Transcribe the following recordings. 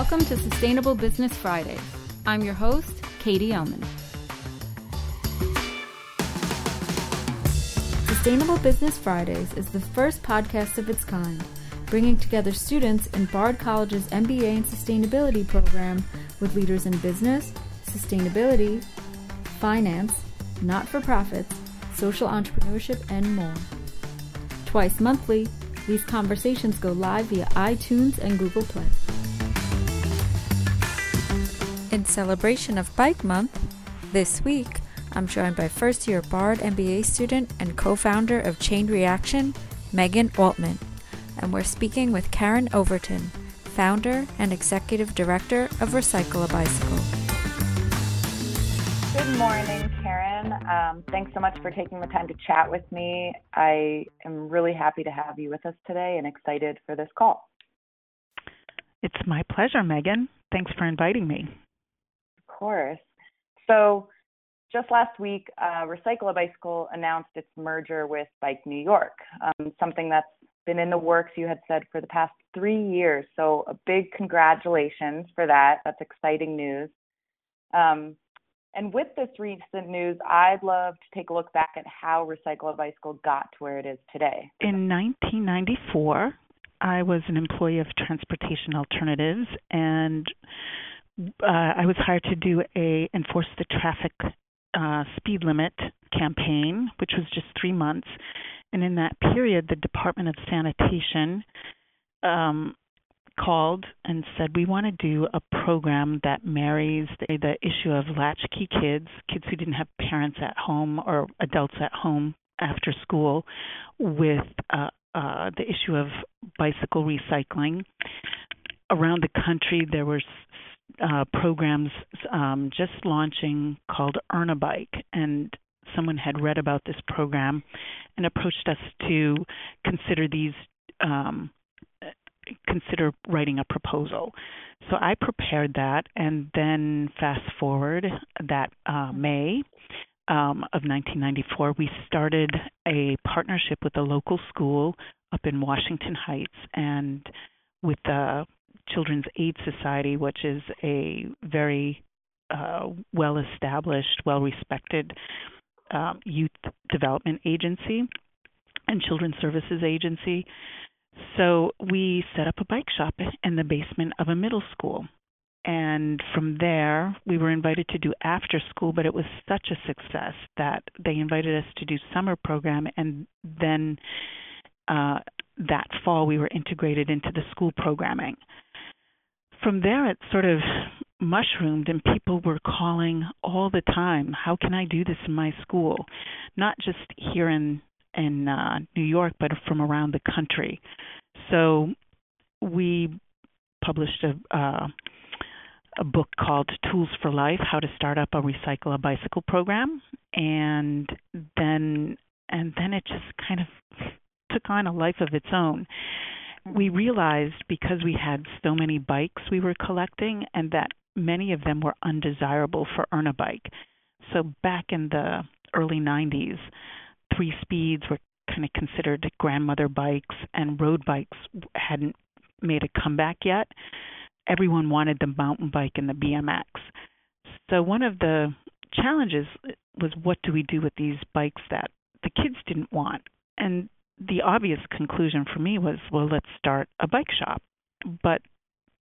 Welcome to Sustainable Business Fridays. I'm your host, Katie Ellman. Sustainable Business Fridays is the first podcast of its kind, bringing together students in Bard College's MBA and Sustainability program with leaders in business, sustainability, finance, not for profits, social entrepreneurship, and more. Twice monthly, these conversations go live via iTunes and Google Play. In celebration of Bike Month, this week I'm joined by first year Bard MBA student and co founder of Chain Reaction, Meghan Altman, and we're speaking with Karen Overton, founder and executive director of Recycle a Bicycle. Good morning, Karen. Um, thanks so much for taking the time to chat with me. I am really happy to have you with us today and excited for this call. It's my pleasure, Meghan. Thanks for inviting me course. So, just last week, uh, Recycle a Bicycle announced its merger with Bike New York, um, something that's been in the works, you had said, for the past three years. So, a big congratulations for that. That's exciting news. Um, and with this recent news, I'd love to take a look back at how Recycle a Bicycle got to where it is today. In 1994, I was an employee of Transportation Alternatives, and uh, I was hired to do a enforce the traffic uh, speed limit campaign, which was just three months. And in that period, the Department of Sanitation um, called and said, We want to do a program that marries the, the issue of latchkey kids, kids who didn't have parents at home or adults at home after school, with uh, uh, the issue of bicycle recycling. Around the country, there were uh, programs um, just launching called Earn a Bike, and someone had read about this program and approached us to consider these um, consider writing a proposal. So I prepared that, and then fast forward that uh, May um, of 1994, we started a partnership with a local school up in Washington Heights, and with the Children's Aid Society, which is a very uh, well established, well respected um, youth development agency and children's services agency. So we set up a bike shop in the basement of a middle school. And from there, we were invited to do after school, but it was such a success that they invited us to do summer program. And then uh, that fall, we were integrated into the school programming from there it sort of mushroomed and people were calling all the time how can i do this in my school? Not just here in in uh, new york but from around the country. So we published a uh, a book called Tools for Life: How to Start Up a Recycle a Bicycle Program, and then and then it just kind of took on a life of its own we realized because we had so many bikes we were collecting and that many of them were undesirable for earn a bike. So back in the early 90s, three speeds were kind of considered grandmother bikes and road bikes hadn't made a comeback yet. Everyone wanted the mountain bike and the BMX. So one of the challenges was what do we do with these bikes that the kids didn't want? And the obvious conclusion for me was, well, let's start a bike shop. But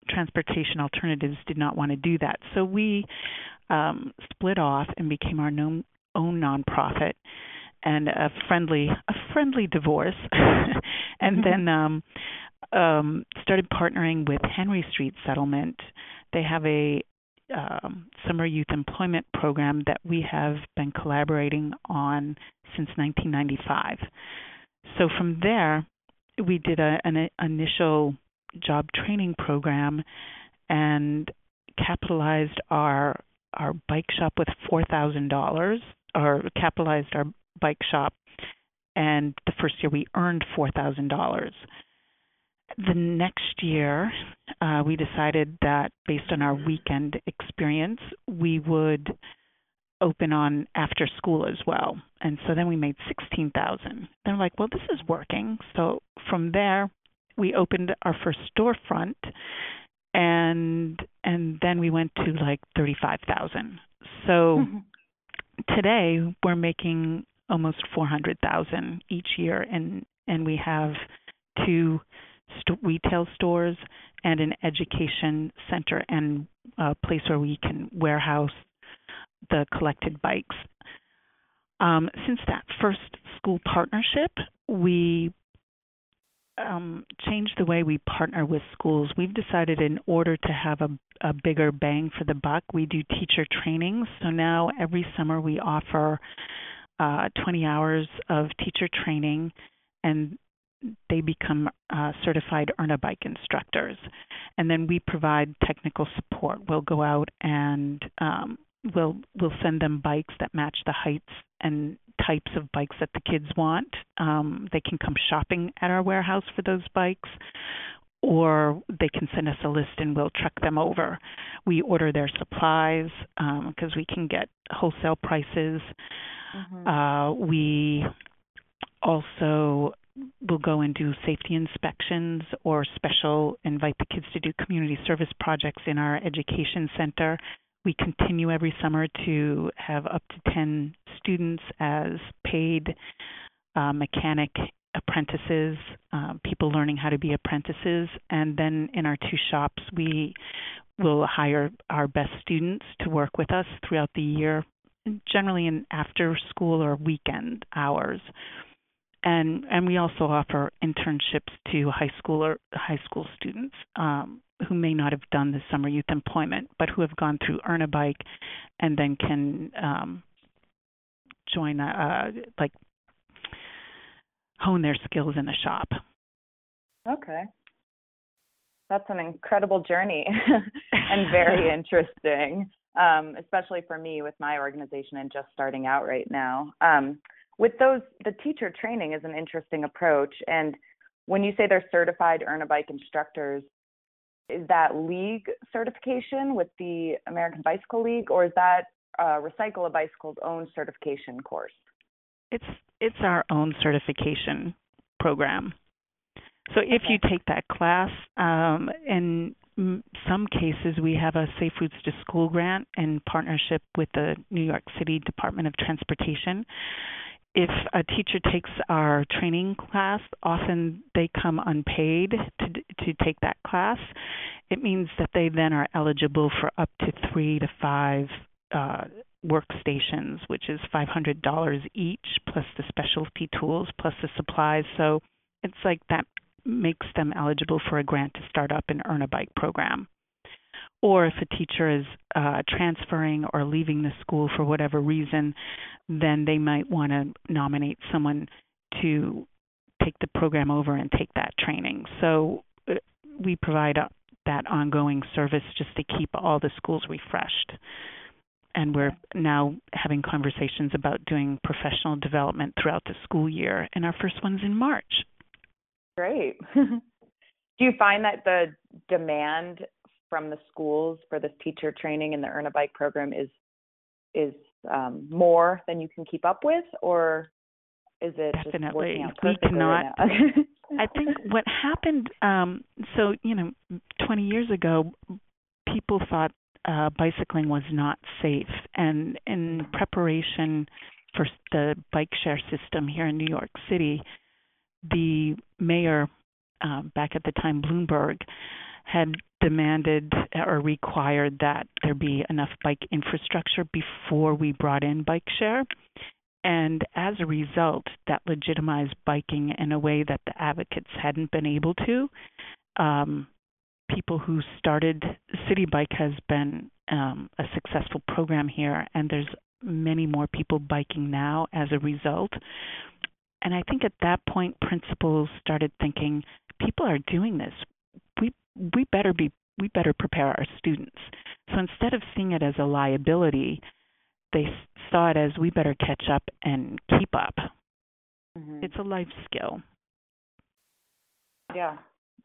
transportation alternatives did not want to do that. So we um, split off and became our own, own nonprofit and a friendly a friendly divorce and mm-hmm. then um um started partnering with Henry Street Settlement. They have a um, summer youth employment program that we have been collaborating on since 1995. So from there, we did a, an initial job training program and capitalized our our bike shop with four thousand dollars or capitalized our bike shop. And the first year we earned four thousand dollars. The next year uh, we decided that based on our weekend experience we would open on after school as well. And so then we made 16,000. They're like, "Well, this is working." So from there, we opened our first storefront and and then we went to like 35,000. So Mm-hmm. today we're making almost 400,000 each year and and we have two st- retail stores and an education center and a place where we can warehouse the collected bikes. Um, since that first school partnership, we um, changed the way we partner with schools. We've decided in order to have a, a bigger bang for the buck, we do teacher trainings. So now every summer we offer uh, 20 hours of teacher training, and they become uh, certified earn a bike instructors. And then we provide technical support. We'll go out and um, we'll we'll send them bikes that match the heights and types of bikes that the kids want. Um, they can come shopping at our warehouse for those bikes, or they can send us a list and we'll truck them over. We order their supplies because um, we can get wholesale prices. Mhm. Uh, we also will go and do safety inspections or special invite the kids to do community service projects in our education center. We continue every summer to have up to 10 students as paid uh, mechanic apprentices, uh, people learning how to be apprentices. And then in our two shops, we will hire our best students to work with us throughout the year, generally in after school or weekend hours. And and we also offer internships to high school or high school students um, who may not have done the summer youth employment, but who have gone through Earn a Bike, and then can um, join a, uh, like hone their skills in the shop. Okay. That's an incredible journey and very interesting, um, especially for me with my organization and just starting out right now. Um, with those, the teacher training is an interesting approach. And when you say they're certified Earn a Bike instructors, is that league certification with the American Bicycle League, or is that uh, Recycle a Bicycle's own certification course? It's it's our own certification program. So if Okay. you take that class, um, in m- some cases we have a Safe Routes to School grant in partnership with the New York City Department of Transportation. If a teacher takes our training class, often they come unpaid to to take that class. It means that they then are eligible for up to three to five uh, workstations, which is $500 each, plus the specialty tools, plus the supplies. So it's like that makes them eligible for a grant to start up an Earn a Bike program. Or if a teacher is uh, transferring or leaving the school for whatever reason, then they might want to nominate someone to take the program over and take that training. So uh, we provide uh, that ongoing service just to keep all the schools refreshed and we're now having conversations about doing professional development throughout the school year and our first one's in march Great. Do you find that the demand from the schools for this teacher training in the Earn a Bike program is is um, more than you can keep up with, or is it Definitely. We cannot? right i think what happened um so you know 20 years ago people thought uh bicycling was not safe and in preparation for the bike share system here in New York City the mayor uh, back at the time Bloomberg had demanded or required that there be enough bike infrastructure before we brought in bike share. And as a result that legitimized biking in a way that the advocates hadn't been able to. Um, people who started Citi Bike has been um, a successful program here and there's many more people biking now as a result. And i think at that point principals started thinking people are doing this we better be we better prepare our students so instead of seeing it as a liability they saw it as we better catch up and keep up Mhm. it's a life skill Yeah,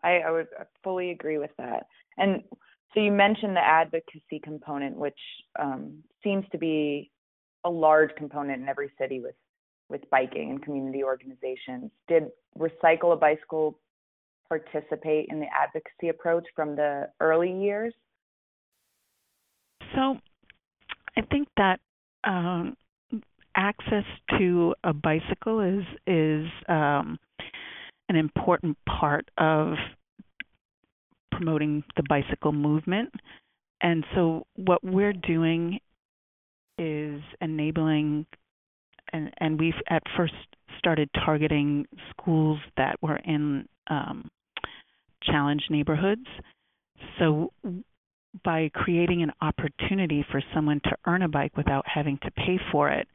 I, I would fully agree with that. And so you mentioned the advocacy component, which um, seems to be a large component in every city with with biking and community organizations. Did Recycle a Bicycle participate in the advocacy approach from the early years? So, I think that um, access to a bicycle is is um, an important part of promoting the bicycle movement. And so, what we're doing is enabling, and, and we've at first started targeting schools that were in um, challenged neighborhoods. So, by creating an opportunity for someone to earn a bike without having to pay for it,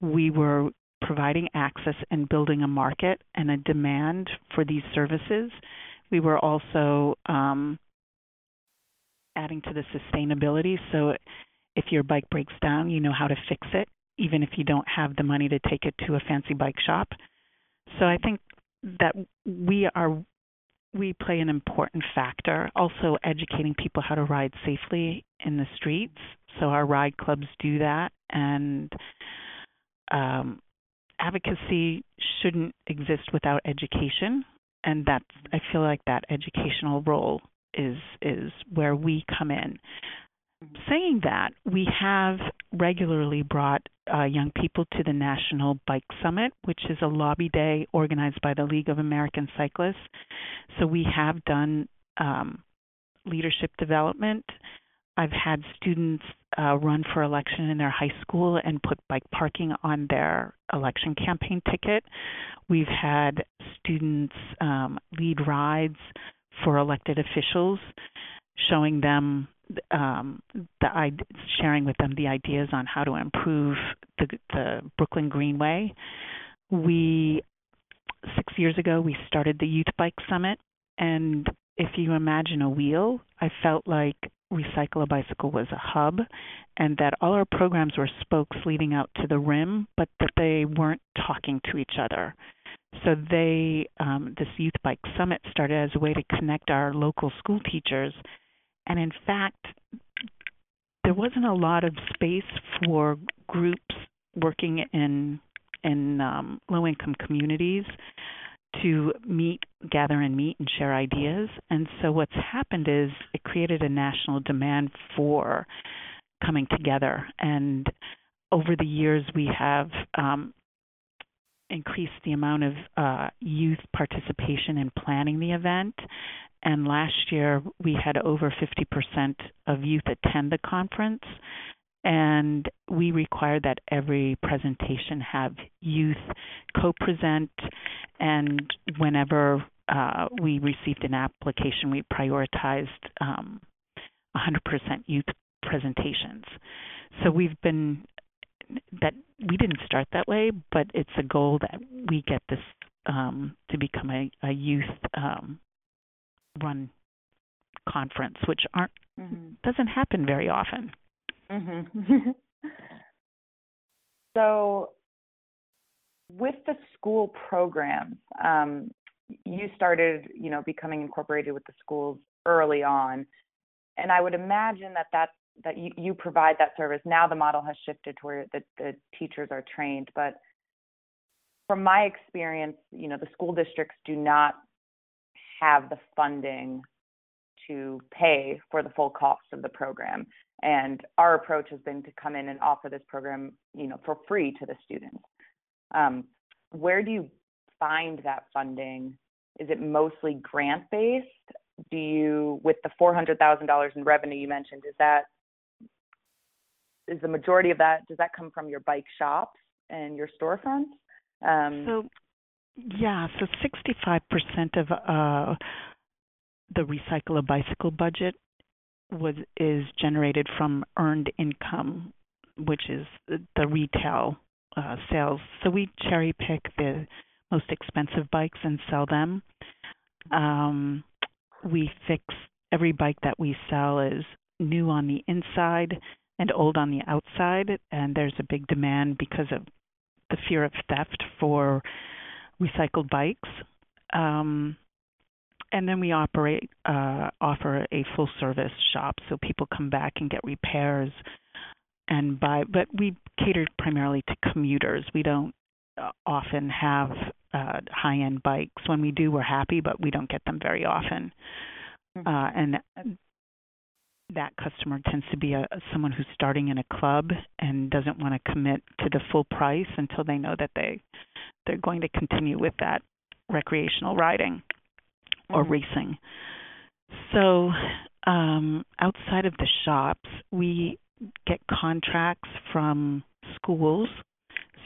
we were providing access and building a market and a demand for these services. We were also um, adding to the sustainability. So if your bike breaks down, you know how to fix it, even if you don't have the money to take it to a fancy bike shop. So I think that we are we play an important factor. Also, educating people how to ride safely in the streets. So our ride clubs do that, and um, advocacy shouldn't exist without education. And that's I feel like that educational role is is where we come in. Saying that, we have regularly brought uh, young people to the National Bike Summit, which is a lobby day organized by the League of American Cyclists. So we have done um, leadership development. I've had students uh, run for election in their high school and put bike parking on their election campaign ticket. We've had students um, lead rides for elected officials, showing them um, the sharing with them the ideas on how to improve the, the Brooklyn Greenway. We six years ago we started the Youth Bike Summit, and if you imagine a wheel, I felt like Recycle a Bicycle was a hub, and that all our programs were spokes leading out to the rim, but that they weren't talking to each other. So they, um, this Youth Bike Summit started as a way to connect our local school teachers and in fact, there wasn't a lot of space for groups working in in um, low income communities to meet, gather and meet and share ideas. And so what's happened is it created a national demand for coming together. And over the years, we have um, increased the amount of uh, youth participation in planning the event and last year we had over 50% of youth attend the conference. And we required that every presentation have youth co-present. And whenever uh, we received an application we prioritized um, 100% youth presentations. So we've been that we didn't start that way but it's a goal that we get this um, to become a, a youth um, run conference, which aren't mm-hmm. doesn't happen very often. Mm-hmm. so, with the school programs, um, you started, you know, becoming incorporated with the schools early on, and I would imagine that that that you, you provide that service. Now the model has shifted to where the, the teachers are trained, but from my experience, you know, the school districts do not have the funding to pay for the full cost of the program. And our approach has been to come in and offer this program, you know, for free to the students. Um, where do you find that funding? Is it mostly grant based? Do you, with the four hundred thousand dollars in revenue you mentioned, is that is the majority of that? Does that come from your bike shops and your storefronts? Um, so yeah, so 65% of uh, the Recycle a Bicycle budget was is generated from earned income, which is the retail uh, sales. So we cherry pick the most expensive bikes and sell them. Um, we fix every bike that we sell is new on the inside and old on the outside, and there's a big demand because of the fear of theft for recycled bikes. Um, and then we operate uh, offer a full service shop, so people come back and get repairs and buy. But we cater primarily to commuters. We don't often have uh, high-end bikes. When we do, we're happy, but we don't get them very often. Mm-hmm. Uh, and that customer tends to be a someone who's starting in a club and doesn't want to commit to the full price until they know that they they're going to continue with that recreational riding or mm-hmm. racing. So um, outside of the shops, we get contracts from schools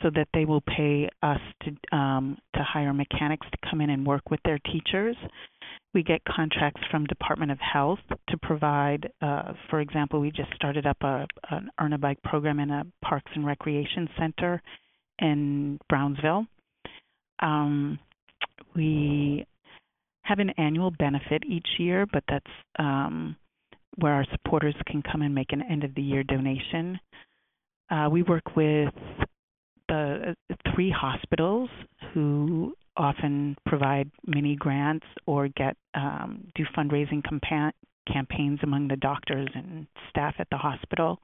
so that they will pay us to um, to hire mechanics to come in and work with their teachers. We get contracts from Department of Health to provide, uh, for example, we just started up a, an Earn a Bike program in a Parks and Recreation Center in Brownsville. Um, we have an annual benefit each year, but that's um, where our supporters can come and make an end of the year donation. Uh, we work with the three hospitals who often provide mini grants or get um, do fundraising campa- campaigns among the doctors and staff at the hospital.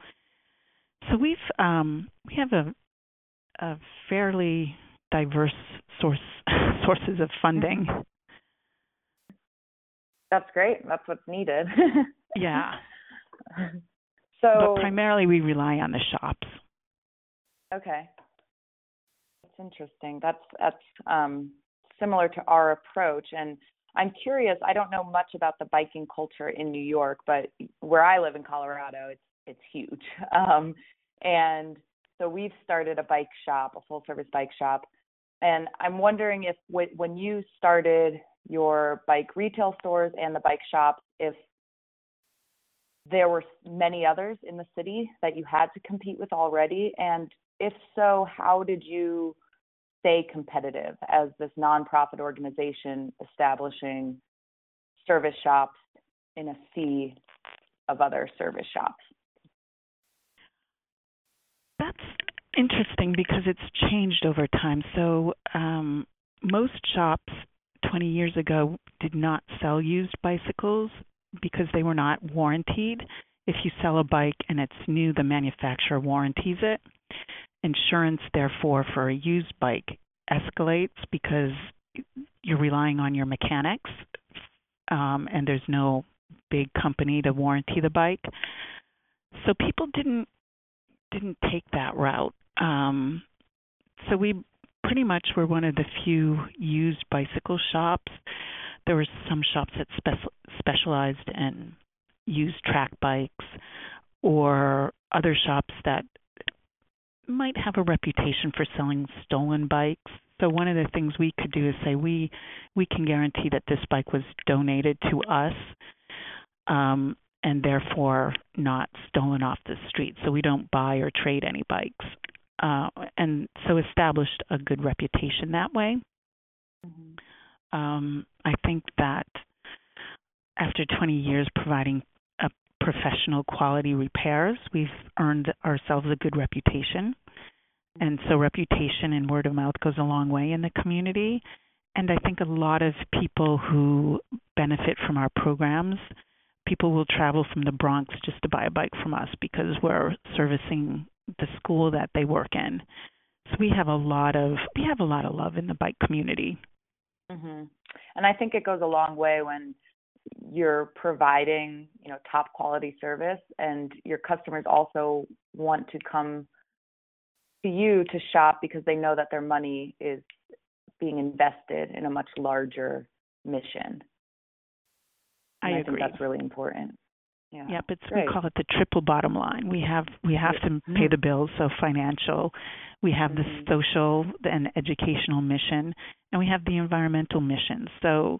So we've um, we have a a fairly diverse source sources of funding. That's great. That's what's needed. yeah. So But primarily we rely on the shops. Okay. That's interesting. That's that's um, similar to our approach and I'm curious, I don't know much about the biking culture in New York, but where I live in Colorado, it's it's huge. Um, and so we've started a bike shop, a full service bike shop. And I'm wondering if w- when you started your bike retail stores and the bike shops, if there were many others in the city that you had to compete with already. And if so, how did you stay competitive as this nonprofit organization establishing service shops in a sea of other service shops? That's interesting because it's changed over time. So um, most shops 20 years ago did not sell used bicycles because they were not warranted. If you sell a bike and it's new, the manufacturer warranties it. Insurance, therefore, for a used bike escalates because you're relying on your mechanics, um, and there's no big company to warranty the bike. So people didn't didn't take that route. Um, so we pretty much were one of the few used bicycle shops. There were some shops that spe- specialized in used track bikes or other shops that might have a reputation for selling stolen bikes. So one of the things we could do is say we we can guarantee that this bike was donated to us um, and therefore not stolen off the street. So we don't buy or trade any bikes, uh, and so established a good reputation that way. Mm-hmm. Um, I think that after 20 years providing a professional quality repairs, we've earned ourselves a good reputation. And so reputation and word of mouth goes a long way in the community. And I think a lot of people who benefit from our programs, people will travel from the Bronx just to buy a bike from us because we're servicing the school that they work in. So we have a lot of we have a lot of love in the bike community. hmm And I think it goes a long way when you're providing, you know, top quality service and your customers also want to come to you to shop because they know that their money is being invested in a much larger mission. I, I agree. think that's really important. Yeah. Yep, it's Great. we call it the triple bottom line. We have we have to mm-hmm. pay the bills, so financial. We have mm-hmm. the social and educational mission, and we have the environmental mission. So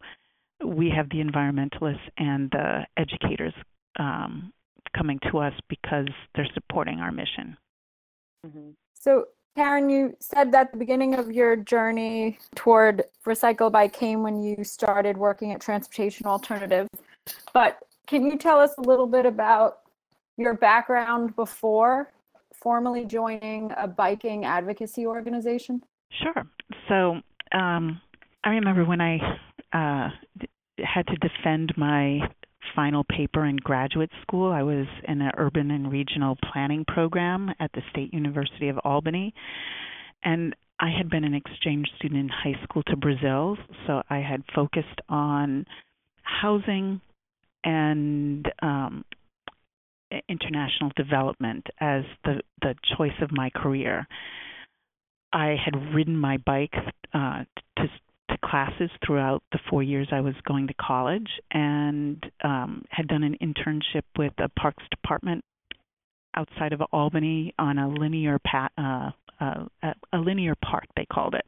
we have the environmentalists and the educators um, coming to us because they're supporting our mission. Mm-hmm. So, Karen, you said that the beginning of your journey toward Recycle Bike came when you started working at Transportation Alternatives. But can you tell us a little bit about your background before formally joining a biking advocacy organization? Sure. So, um, I remember when I uh, had to defend my final paper in graduate school. I was in an urban and regional planning program at the State University of Albany. And I had been an exchange student in high school to Brazil, so I had focused on housing and um, international development as the the choice of my career. I had ridden my bike uh, to to classes throughout the four years I was going to college, and um, had done an internship with the Parks Department outside of Albany on a linear path, uh, uh, a linear park they called it.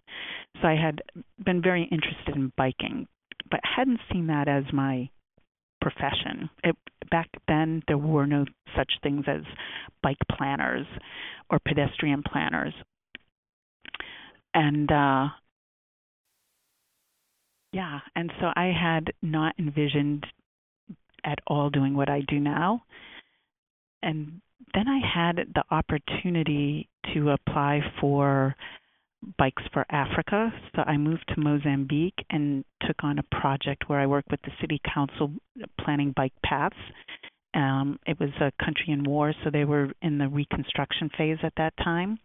So I had been very interested in biking, but hadn't seen that as my profession. It, back then, there were no such things as bike planners or pedestrian planners. And uh, yeah, and so I had not envisioned at all doing what I do now. And then I had the opportunity to apply for Bikes for Africa. So I moved to Mozambique and took on a project where I worked with the city council planning bike paths. Um, it was a country in war, so they were in the reconstruction phase at that time.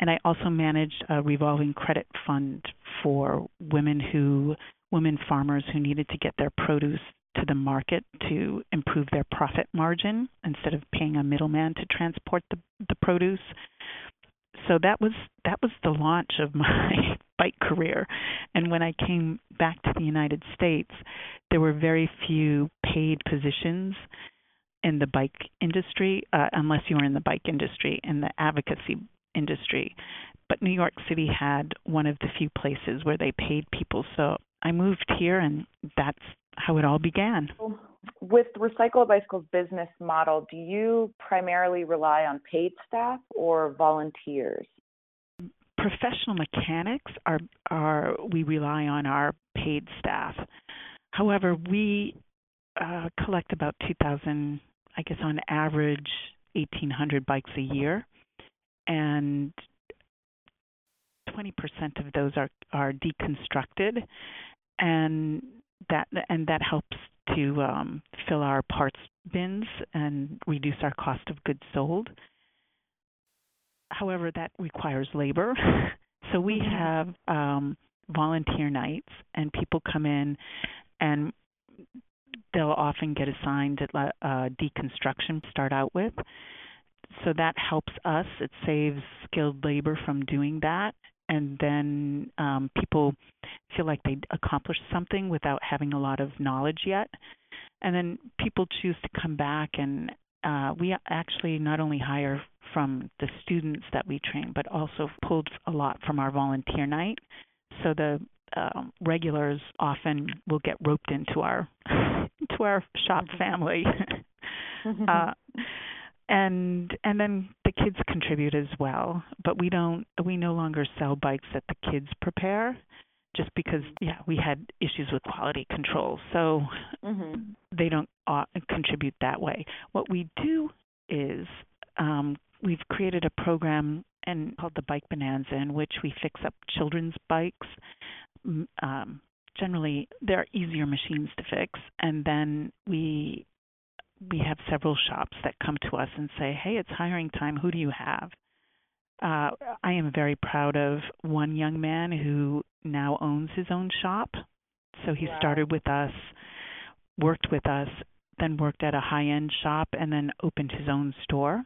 And I also managed a revolving credit fund for women who women farmers who needed to get their produce to the market to improve their profit margin instead of paying a middleman to transport the, the produce so that was that was the launch of my bike career. And when i came back to the united states there were very few paid positions in the bike industry uh, unless you were in the bike industry in the advocacy industry. But new york city had one of the few places where they paid people. So i moved here and that's how it all began with Recycle Bicycle's business model, do you primarily rely on paid staff or volunteers? Professional mechanics are are we rely on our paid staff. However, we uh, collect about 2,000, I guess, on average, 1,800 bikes a year, and 20% of those are are deconstructed, and that and that helps to um, fill our parts bins and reduce our cost of goods sold. However, that requires labor. so we mm-hmm. have um, volunteer nights, and people come in and they'll often get assigned a uh, deconstruction to start out with. So that helps us. It saves skilled labor from doing that. And then um, people feel like they accomplished something without having a lot of knowledge yet. And then people choose to come back, and uh, we actually not only hire from the students that we train, but also pulled a lot from our volunteer night. So the uh, regulars often will get roped into our to our shop mm-hmm. family. uh, and and then the kids contribute as well but we don't we no longer sell bikes that the kids prepare just because yeah we had issues with quality control. So mm-hmm. they don't uh, contribute that way. What we do is um, we've created a program and called the bike bonanza in which we fix up children's bikes. Um, generally they're easier machines to fix and then we we have several shops that come to us and say hey it's hiring time who do you have uh, I am very proud of one young man who now owns his own shop. So he wow. started with us, worked with us, then worked at a high end shop, and then opened his own store.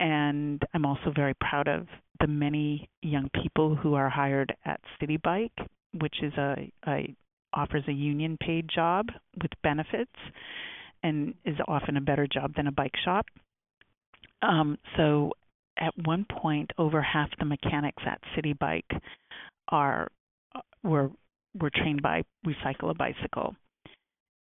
And I'm also very proud of the many young people who are hired at Citi Bike, which is a, a offers a union paid job with benefits and is often a better job than a bike shop. Um, so at one point over half the mechanics at Citi Bike are uh, were were trained by Recycle a Bicycle.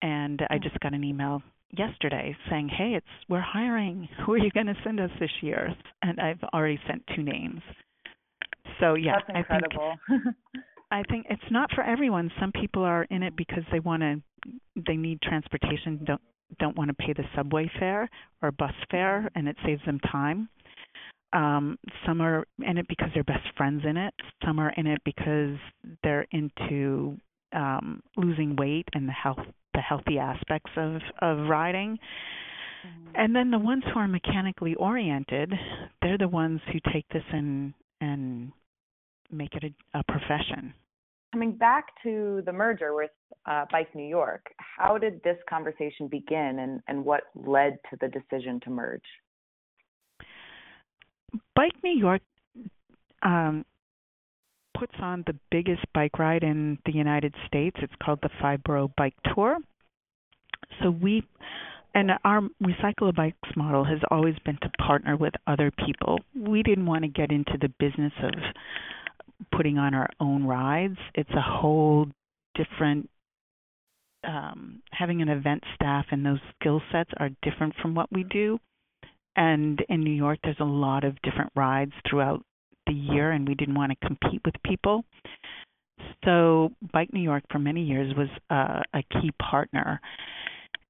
And I just got an email yesterday saying, "Hey, it's we're hiring. Who are you going to send us this year?" And I've already sent two names. So yeah, I think I think it's not for everyone. Some people are in it because they want to they need transportation, don't don't want to pay the subway fare or bus fare mm-hmm. and it saves them time. Um, some are in it because they're best friends in it. Some are in it because they're into um, losing weight and the health, the healthy aspects of of riding. Mm-hmm. And then the ones who are mechanically oriented, they're the ones who take this and and make it a, a profession. Coming back to the merger with uh, Bike New York, how did this conversation begin and, and what led to the decision to merge? Bike New York um, puts on the biggest bike ride in the United States. It's called the Five Boro Bike Tour. So we and our recycle bikes model has always been to partner with other people. We didn't want to get into the business of putting on our own rides. It's a whole different um, having an event staff and those skill sets are different from what we do. And in New York, there's a lot of different rides throughout the year, and we didn't want to compete with people. So, Bike New York for many years was uh, a key partner.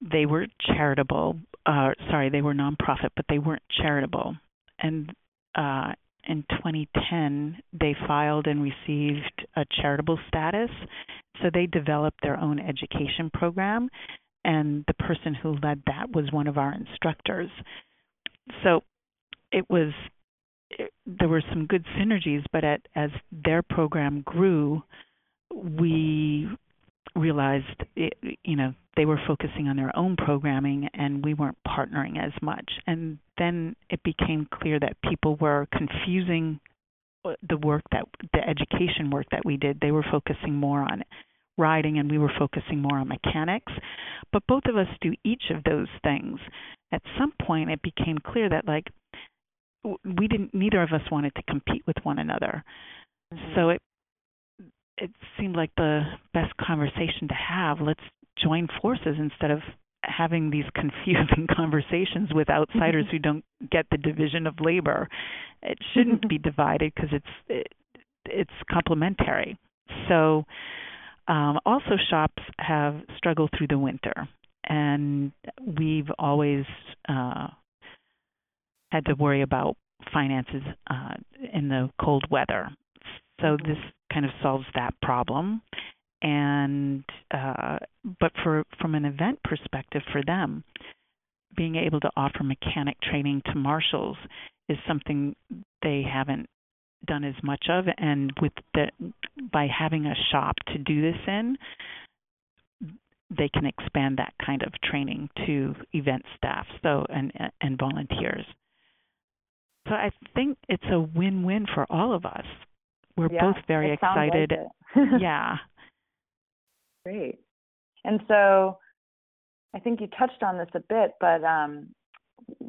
They were charitable. Uh, sorry, they were nonprofit, but they weren't charitable. And uh, in 2010, they filed and received a charitable status. So they developed their own education program, and the person who led that was one of our instructors. So it was there were some good synergies, but at, as their program grew, we realized it, you know they were focusing on their own programming and we weren't partnering as much and then it became clear that people were confusing the work that the education work that we did they were focusing more on riding and we were focusing more on mechanics but both of us do each of those things at some point it became clear that like we didn't neither of us wanted to compete with one another mm-hmm. so it it seemed like the best conversation to have. Let's join forces instead of having these confusing conversations with outsiders who don't get the division of labor. It shouldn't be divided because it's it, it's complementary. So um, also shops have struggled through the winter, and we've always uh, had to worry about finances uh, in the cold weather. So this kind of solves that problem. And uh, but for from an event perspective for them, being able to offer mechanic training to marshals is something they haven't done as much of and with the by having a shop to do this in they can expand that kind of training to event staff so and and volunteers so i think it's a win-win for all of us we're yeah, both very excited. Like yeah. Great. And so I think you touched on this a bit, but um,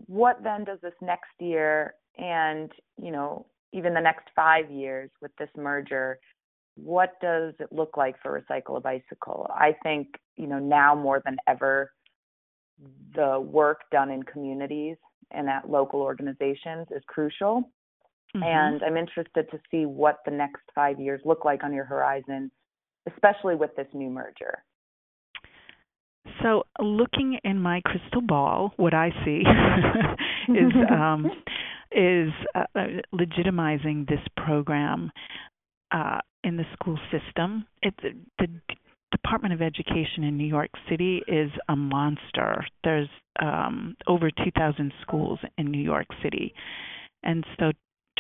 what then does this next year and, you know, even the next five years with this merger, what does it look like for Recycle a Bicycle? I think, you know, now more than ever, the work done in communities and at local organizations is crucial. Mm-hmm. And I'm interested to see what the next five years look like on your horizon, especially with this new merger. So, looking in my crystal ball, what I see is um, is uh, uh, legitimizing this program uh, in the school system. It, the Department of Education in New York City is a monster. There's um, over 2,000 schools in New York City, and so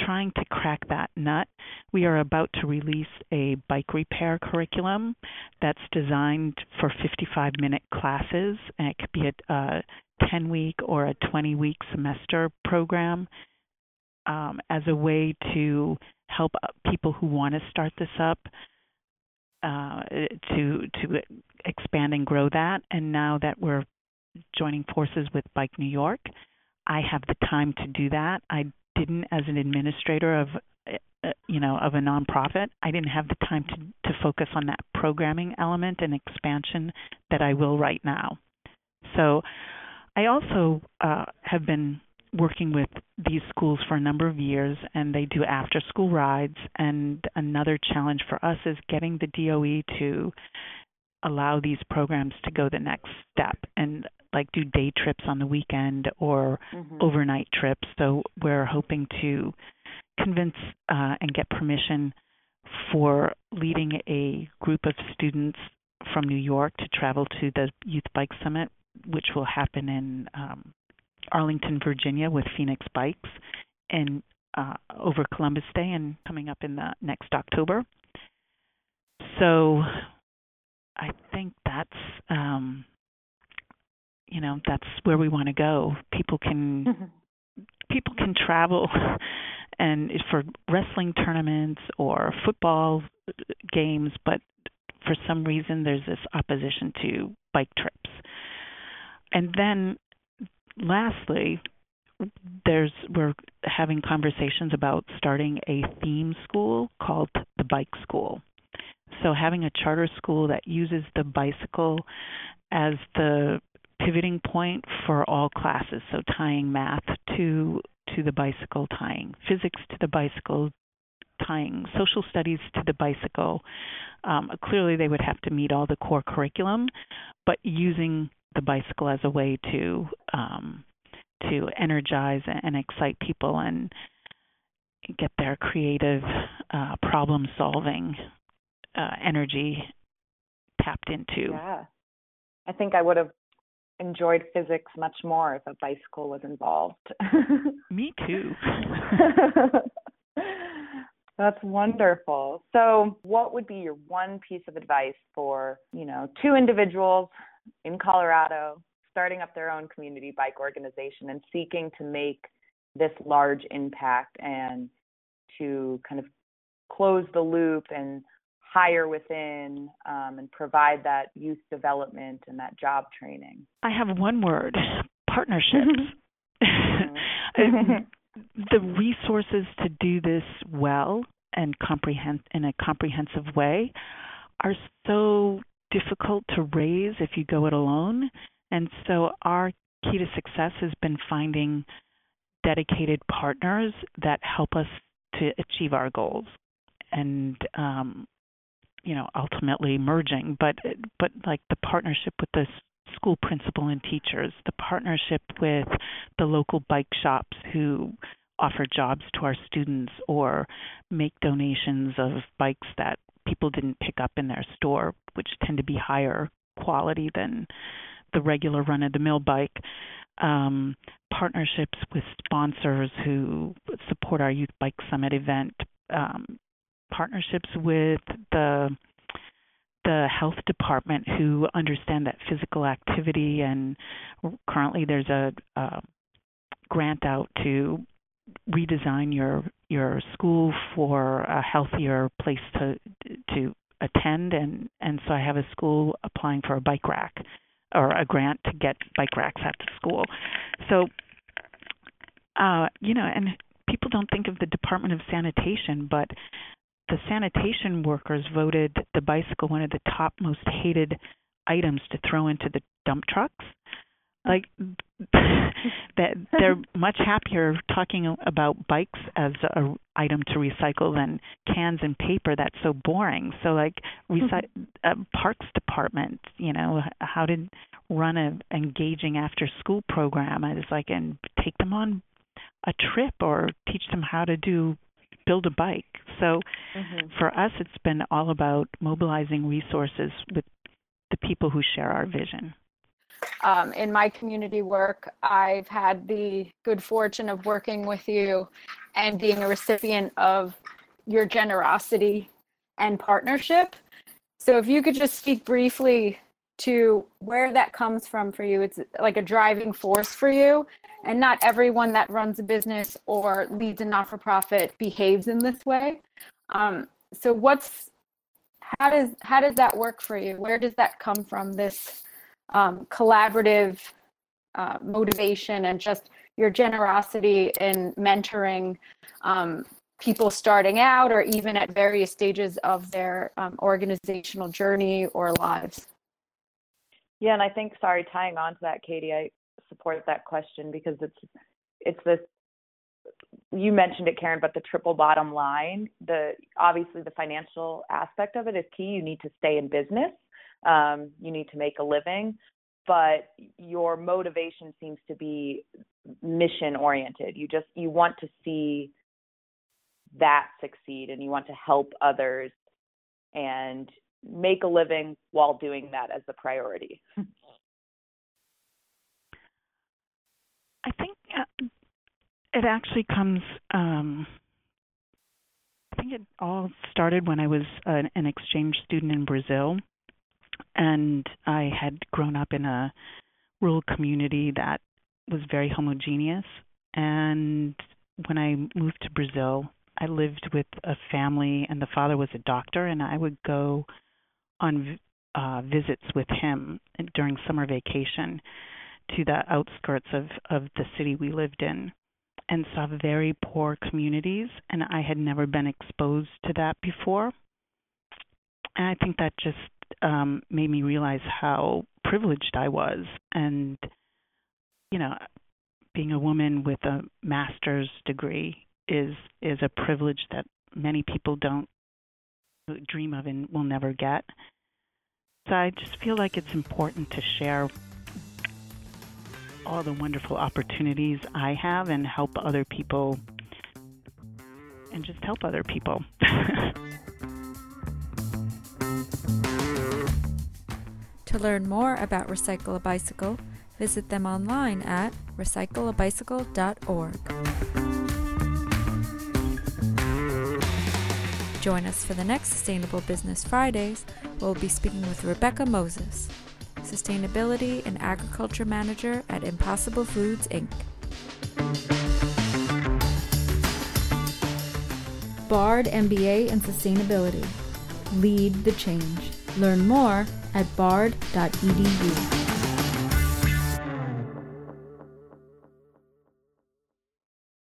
trying to crack that nut. We are about to release a bike repair curriculum that's designed for 55 minute classes, and it could be a, a 10 week or a 20 week semester program um, as a way to help people who want to start this up uh, to to expand and grow that. And now that we're joining forces with Bike New York, I have the time to do that. I didn't as an administrator of uh, you know of a nonprofit i didn't have the time to to focus on that programming element and expansion that i will right now. So i also uh, have been working with these schools for a number of years and they do after school rides and another challenge for us is getting the DOE to allow these programs to go the next step and like do day trips on the weekend or mm-hmm. overnight trips. So we're hoping to convince uh, and get permission for leading a group of students from New York to travel to the Youth Bike Summit, which will happen in um, Arlington, Virginia, with Phoenix Bikes in uh, over Columbus Day and coming up in the next October. So I think that's um, you know that's where we want to go. People can mm-hmm. people can travel and for wrestling tournaments or football games, but for some reason there's this opposition to bike trips. And then lastly, there's we're having conversations about starting a theme school called the Bike School. So having a charter school that uses the bicycle as the pivoting point for all classes, so tying math to to the bicycle, tying physics to the bicycle, tying social studies to the bicycle. Um, clearly, they would have to meet all the core curriculum, but using the bicycle as a way to um, to energize and excite people and get their creative uh, problem solving uh, energy tapped into. Yeah. I think I would have enjoyed physics much more if a bicycle was involved. Me too. That's wonderful. So, what would be your one piece of advice for, you know, two individuals in Colorado starting up their own community bike organization and seeking to make this large impact and to kind of close the loop and hire within um, and provide that youth development and that job training? I have one word partnerships. Mm-hmm. the resources to do this well and comprehend in a comprehensive way are so difficult to raise if you go it alone. And so our key to success has been finding dedicated partners that help us to achieve our goals. And um, you know ultimately merging but but like the partnership with the school principal and teachers the partnership with the local bike shops who offer jobs to our students or make donations of bikes that people didn't pick up in their store which tend to be higher quality than the regular run of the mill bike. Um, partnerships with sponsors who support our youth bike summit event um, partnerships with the the health department who understand that physical activity and currently there's a, a grant out to redesign your your school for a healthier place to to attend and and so I have a school applying for a bike rack or a grant to get bike racks at the school. So uh you know and people don't think of the Department of Sanitation but the sanitation workers voted the bicycle one of the top most hated items to throw into the dump trucks. Like that they're much happier talking about bikes as a item to recycle than cans and paper. That's so boring. So like recy- uh, parks department you know how to run a engaging after school program? I was like and take them on a trip or teach them how to do build a bike. So mm-hmm. for us, it's been all about mobilizing resources with the people who share our vision. Um, in my community work, I've had the good fortune of working with you and being a recipient of your generosity and partnership. So, if you could just speak briefly to where that comes from for you, it's like a driving force for you, and not everyone that runs a business or leads a not-for-profit behaves in this way. Um, so what's how does how does that work for you? Where does that come from this um, collaborative uh, motivation and just your generosity in mentoring um, people starting out or even at various stages of their um, organizational journey or lives yeah and i think sorry tying on to that katie i support that question because it's it's this you mentioned it karen but the triple bottom line the obviously the financial aspect of it is key. You need to stay in business. Um, you need to make a living but your motivation seems to be mission oriented. You just you want to see that succeed and you want to help others. And make a living while doing that as the priority I think uh, it actually comes. Um, I think it all started when I was an, an exchange student in Brazil, and I had grown up in a rural community that was very homogeneous. And when I moved to Brazil, I lived with a family, and the father was a doctor, and I would go on uh, visits with him during summer vacation to the outskirts of, of the city we lived in and saw very poor communities, and I had never been exposed to that before. And I think that just um, made me realize how privileged I was, and you know, being a woman with a master's degree is is a privilege that many people don't dream of and will never get. So I just feel like it's important to share all the wonderful opportunities I have and help other people and just help other people. to learn more about Recycle a Bicycle, visit them online at recycleabicycle.org. Join us for the next Sustainable Business Fridays. We'll be speaking with Rebecca Moses, Sustainability and Agriculture Manager at Impossible Foods, Inc. Bard MBA in Sustainability. Lead the change. Learn more at bard.edu.